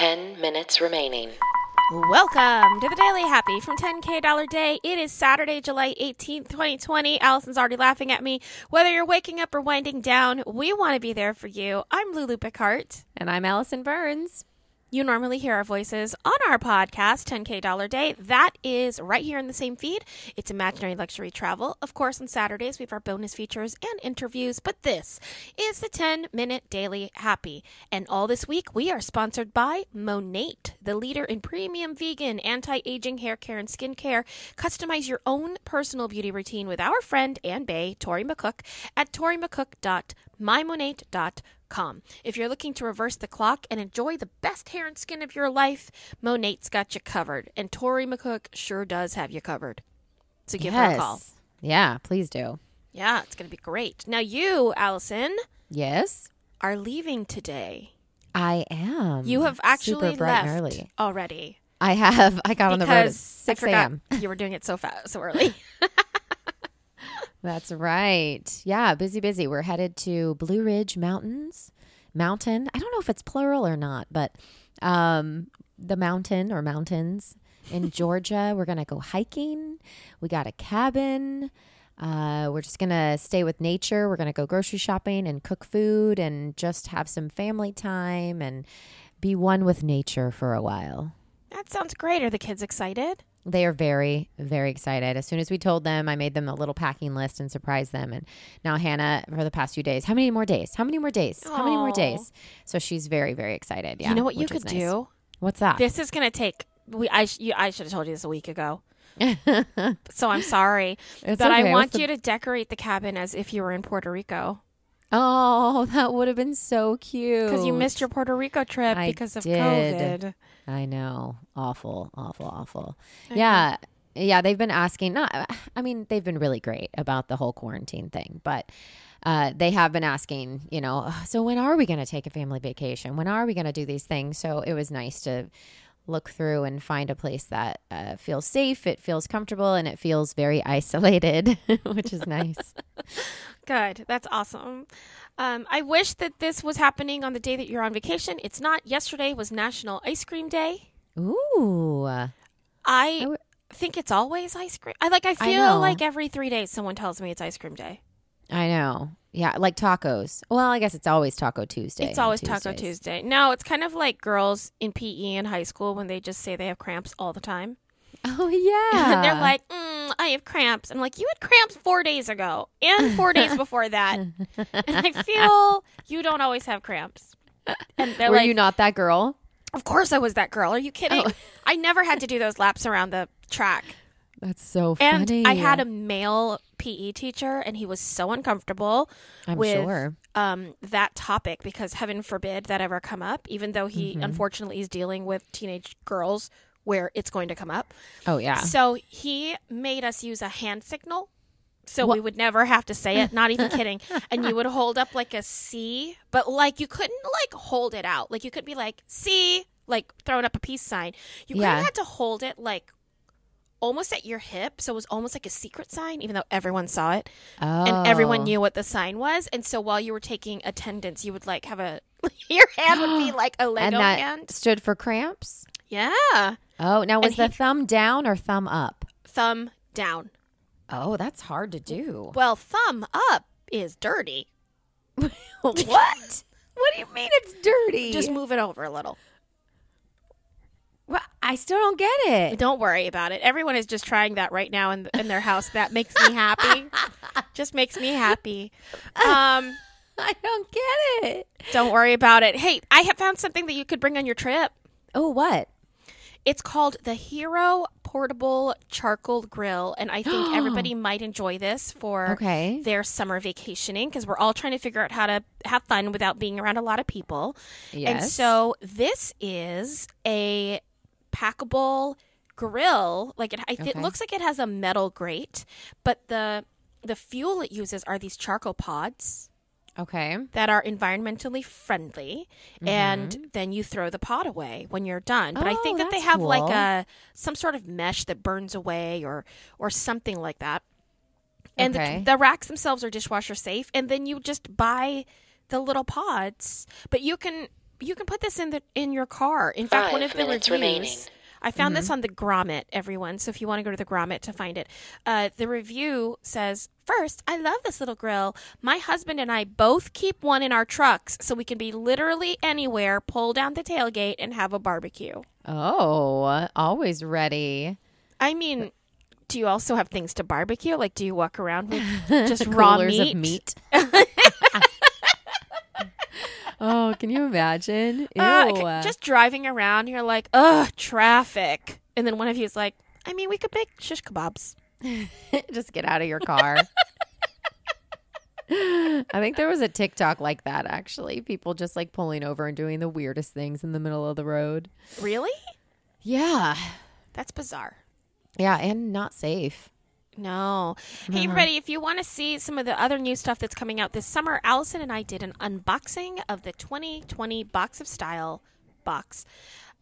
10 minutes remaining. Welcome to the Daily Happy from 10K Dollar Day. It is Saturday, July 18th, 2020. Allison's already laughing at me. Whether you're waking up or winding down, we want to be there for you. I'm Lulu Picard. And I'm Allison Burns. You normally hear our voices on our podcast, 10K Dollar Day. That is right here in the same feed. It's Imaginary Luxury Travel. Of course, on Saturdays, we have our bonus features and interviews, but this is the 10 Minute Daily Happy. And all this week, we are sponsored by Monat, the leader in premium vegan, anti aging hair care and skincare. Customize your own personal beauty routine with our friend and bae, Tori McCook, at torymccook.mymonat.com. If you're looking to reverse the clock and enjoy the best hair and skin of your life, Monat's got you covered. And Tori McCook sure does have you covered. So give her a call. Yeah, please do. Yeah, it's going to be great. Now, you, Allison, Yes, are leaving today. I am. You have actually left already. I have. I got on the road at 6 a.m. you were doing it so fast, so early. That's right. Yeah, busy, busy. We're headed to Blue Ridge Mountains. Mountain. I don't know if it's plural or not, but um, the mountain or mountains in Georgia. We're going to go hiking. We got a cabin. Uh, we're just going to stay with nature. We're going to go grocery shopping and cook food and just have some family time and be one with nature for a while. that sounds great. Are the kids excited? They are very, very excited. As soon as we told them, I made them a little packing list and surprised them. And now Hannah, for the past few days, how many more days? How many more days? How many more days? So she's very, very excited. Yeah. you know what you could nice. do? What's that? This is going to take. We I sh- you, I should have told you this a week ago. so I'm sorry, It's but I okay. want the- you to decorate the cabin as if you were in Puerto Rico Oh, that would have been so cute. because you missed your Puerto Rico trip I because of did. COVID. I know. Awful, awful, awful. I yeah. Yeah, they've been asking. Not, I mean, they've been really great about the whole quarantine thing, but uh, they have been asking. You know, so when are we going to take a family vacation? When are we going to do these things? So it was nice to look through and find a place that uh, feels safe, it feels comfortable, and it feels very isolated, which is nice. Good, that's awesome. Um, I wish that this was happening on the day that you're on vacation. It's not. Yesterday was National Ice Cream Day. Ooh, I w- think it's always ice cream. I like. I I feel know. like every three days someone tells me it's ice cream day. I know. Yeah, like tacos. Well, I guess it's always Taco Tuesday. It's always Taco Tuesday. No, it's kind of like girls in PE in high school when they just say they have cramps all the time. Oh yeah. And they're like, mm, I have cramps. I'm like, you had cramps four days ago and four days before that. And I feel you don't always have cramps. And they're were like, you not that girl? of course I was that girl. Are you kidding? Oh. I never had to do those laps around the track. That's so funny. And. I had a male PE teacher, and he was so uncomfortable I'm with sure. um, that topic because heaven forbid that ever come up, even though he Mm-hmm. unfortunately is dealing with teenage girls where it's going to come up. Oh yeah. So he made us use a hand signal. So What? we would never have to say it, not even kidding. And you would hold up like a C, but like you couldn't like hold it out. Like you could be like C, like throwing up a peace sign. You kind of had to hold it like almost at your hip. So it was almost like a secret sign, even though everyone saw it oh. and everyone oh. knew what the sign was. And so while you were taking attendance, you would like have a your hand would be like a Lego And that hand. stood for cramps. Yeah, Oh, now was And the thumb down or thumb up? thumb down. Oh, that's hard to do. Well, thumb up is dirty. what? What do you mean it's dirty? Just move it over a little. Well, I still don't get it. Don't worry about it. Everyone is just trying that right now in, in their house. That makes me happy. just makes me happy. Um, I don't get it. don't worry about it. Hey, I have found something that you could bring on your trip. Oh, what? It's called the Hero Portable Charcoal Grill, and I think everybody might enjoy this for Okay. their summer vacationing because we're all trying to figure out how to have fun without being around a lot of people. Yes. And so this is a packable grill. Like it, I, it Okay. looks like it has a metal grate, but the the fuel it uses are these charcoal pods Okay. that are environmentally friendly and then you throw the pot away when you're done but i Mm-hmm. Oh, think that they have like a some sort of mesh that burns away or or something like that and Okay. the, the racks themselves are dishwasher safe and then you just buy the little pods but you can you can put this in the in your car. In fact, one of the reviews. remaining. I found Mm-hmm. this on the Grommet, everyone. So if you want to go to the Grommet to find it, uh, the review says first, I love this little grill. My husband and I both keep one in our trucks so we can be literally anywhere, pull down the tailgate, and have a barbecue. Oh, always ready. I mean, do you also have things to barbecue? Like, do you walk around with just raw meat? of meat. oh, can you imagine? Ew. Uh, just driving around, you're like, ugh, traffic. And then one of you is like, I mean, we could make shish kebabs. just get out of your car. I think there was a TikTok like that actually. People just like pulling over and doing the weirdest things in the middle of the road. Really? Yeah. That's bizarre. Yeah, and not safe. No. Hey, everybody, if you want to see some of the other new stuff that's coming out this summer, Allison and I did an unboxing of the 2020 Box of Style box,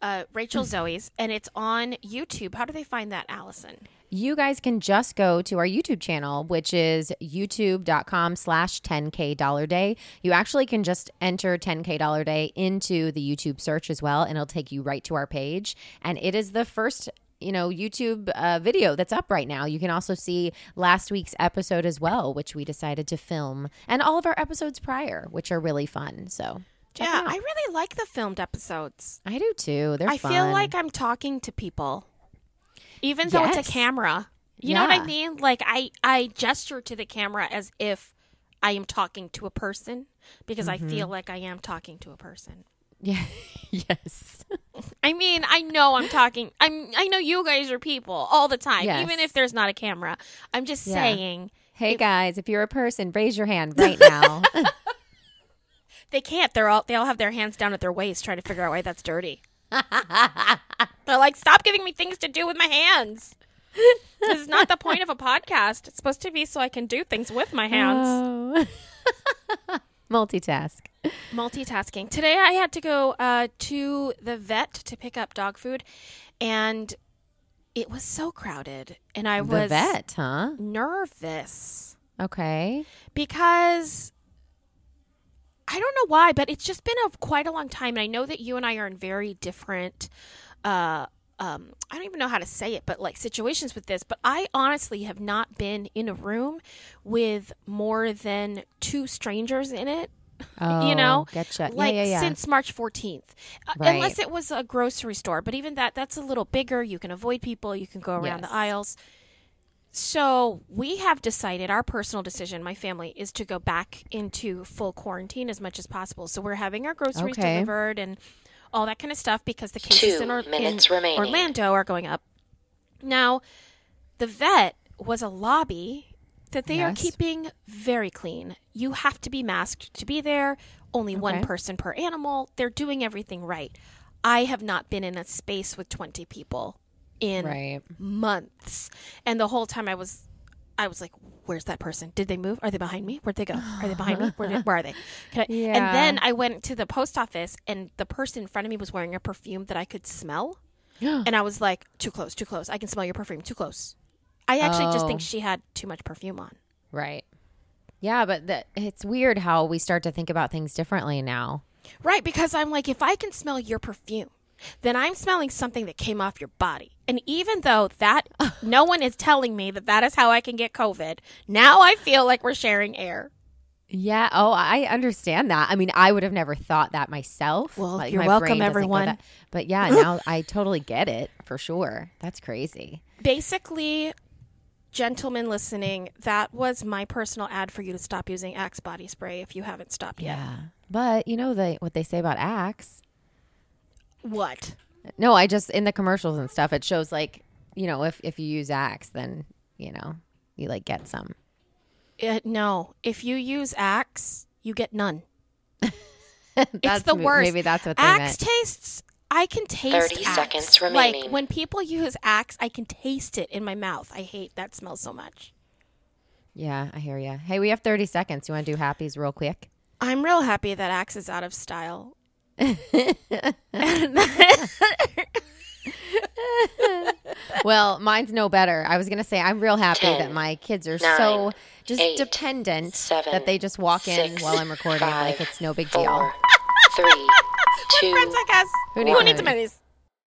uh, Rachel Zoe's, and it's on YouTube. How do they find that, Allison? You guys can just go to our YouTube channel, which is youtube.com slash 10K dollar day. You actually can just enter 10K dollar day into the YouTube search as well, and it'll take you right to our page. And it is the first you know youtube uh, video that's up right now you can also see last week's episode as well which we decided to film and all of our episodes prior which are really fun so check yeah. I really like the filmed episodes. I do too they're I fun. feel like I'm talking to people, even though it's a camera. You know what I mean? Like I, I gesture to the camera as if I am talking to a person because I feel Mm-hmm. like I am talking to a person. yeah yes I mean, I know I'm talking. I'm. I know you guys are people all the time, Yes. even if there's not a camera. I'm just Yeah. saying hey guys if you're a person raise your hand right now they can't. They're all. They all have their hands down at their waist, trying to figure out why that's dirty. They're like, stop giving me things to do with my hands. this is not the point of a podcast. It's supposed to be so I can do things with my hands. Oh. Multitask. Multitasking. Today I had to go uh, to the vet to pick up dog food, and it was so crowded, and I was The vet, huh? nervous Okay. because I don't know why, but it's just been a quite a long time, and I know that you and I are in very different. Uh, um, I don't even know how to say it, but like situations with this. But I honestly have not been in a room with more than two strangers in it. Oh, you know, Getcha. like yeah, yeah, yeah. since March 14th, Uh, Right. unless it was a grocery store. But even that, that's a little bigger. You can avoid people. You can go around Yes. the aisles. So we have decided our personal decision, my family, is to go back into full quarantine as much as possible. So we're having our groceries Okay. delivered and all that kind of stuff because the cases Two in, or- minutes in remaining. Orlando are going up. Now, the vet was a lobby that they are keeping very clean. You have to be masked to be there. Only one person per animal. They're doing everything right. I have not been in a space with 20 people in Right. months. And the whole time I was I was like, where's that person? Did they move? Are they behind me? Where'd they go? Are they behind me? Where, where are they? I- Yeah. And then I went to the post office and the person in front of me was wearing a perfume that I could smell. and I was like, too close, too close. I can smell your perfume, too close. I actually just think Oh. she had too much perfume on. Right. Yeah, but the, it's weird how we start to think about things differently now. Right, because I'm like, if I can smell your perfume, then I'm smelling something that came off your body. And even though that no one is telling me that that is how I can get COVID, now I feel like we're sharing air. Yeah. Oh, I understand that. I mean, I would have never thought that myself. Well, you're my welcome, brain doesn't go everyone. that- But yeah, now I totally get it for sure. That's crazy. Basically, gentlemen listening, that was my personal ad for you to stop using Axe body spray if you haven't stopped yet. Yeah. But you know they what they say about Axe. What? No, I just in the commercials and stuff it shows like, you know, if if you use Axe then, you know, you like get some. Uh, no, if you use Axe, you get none. That's it's the m- worst. Maybe that's what they Axe meant. tastes. I can taste 30 Axe. seconds Like when people use Axe, I can taste it in my mouth. I hate that smell so much. Yeah, I hear you. Hey, we have 30 seconds. You want to do happies real quick? I'm real happy that Axe is out of style. Well, mine's no better. I was going to say I'm real happy Ten, that my kids are nine, so just eight, dependent seven, that they just walk in while I'm recording like it's no big Four, deal. three, two, Friends like us. Who Who needs amenities?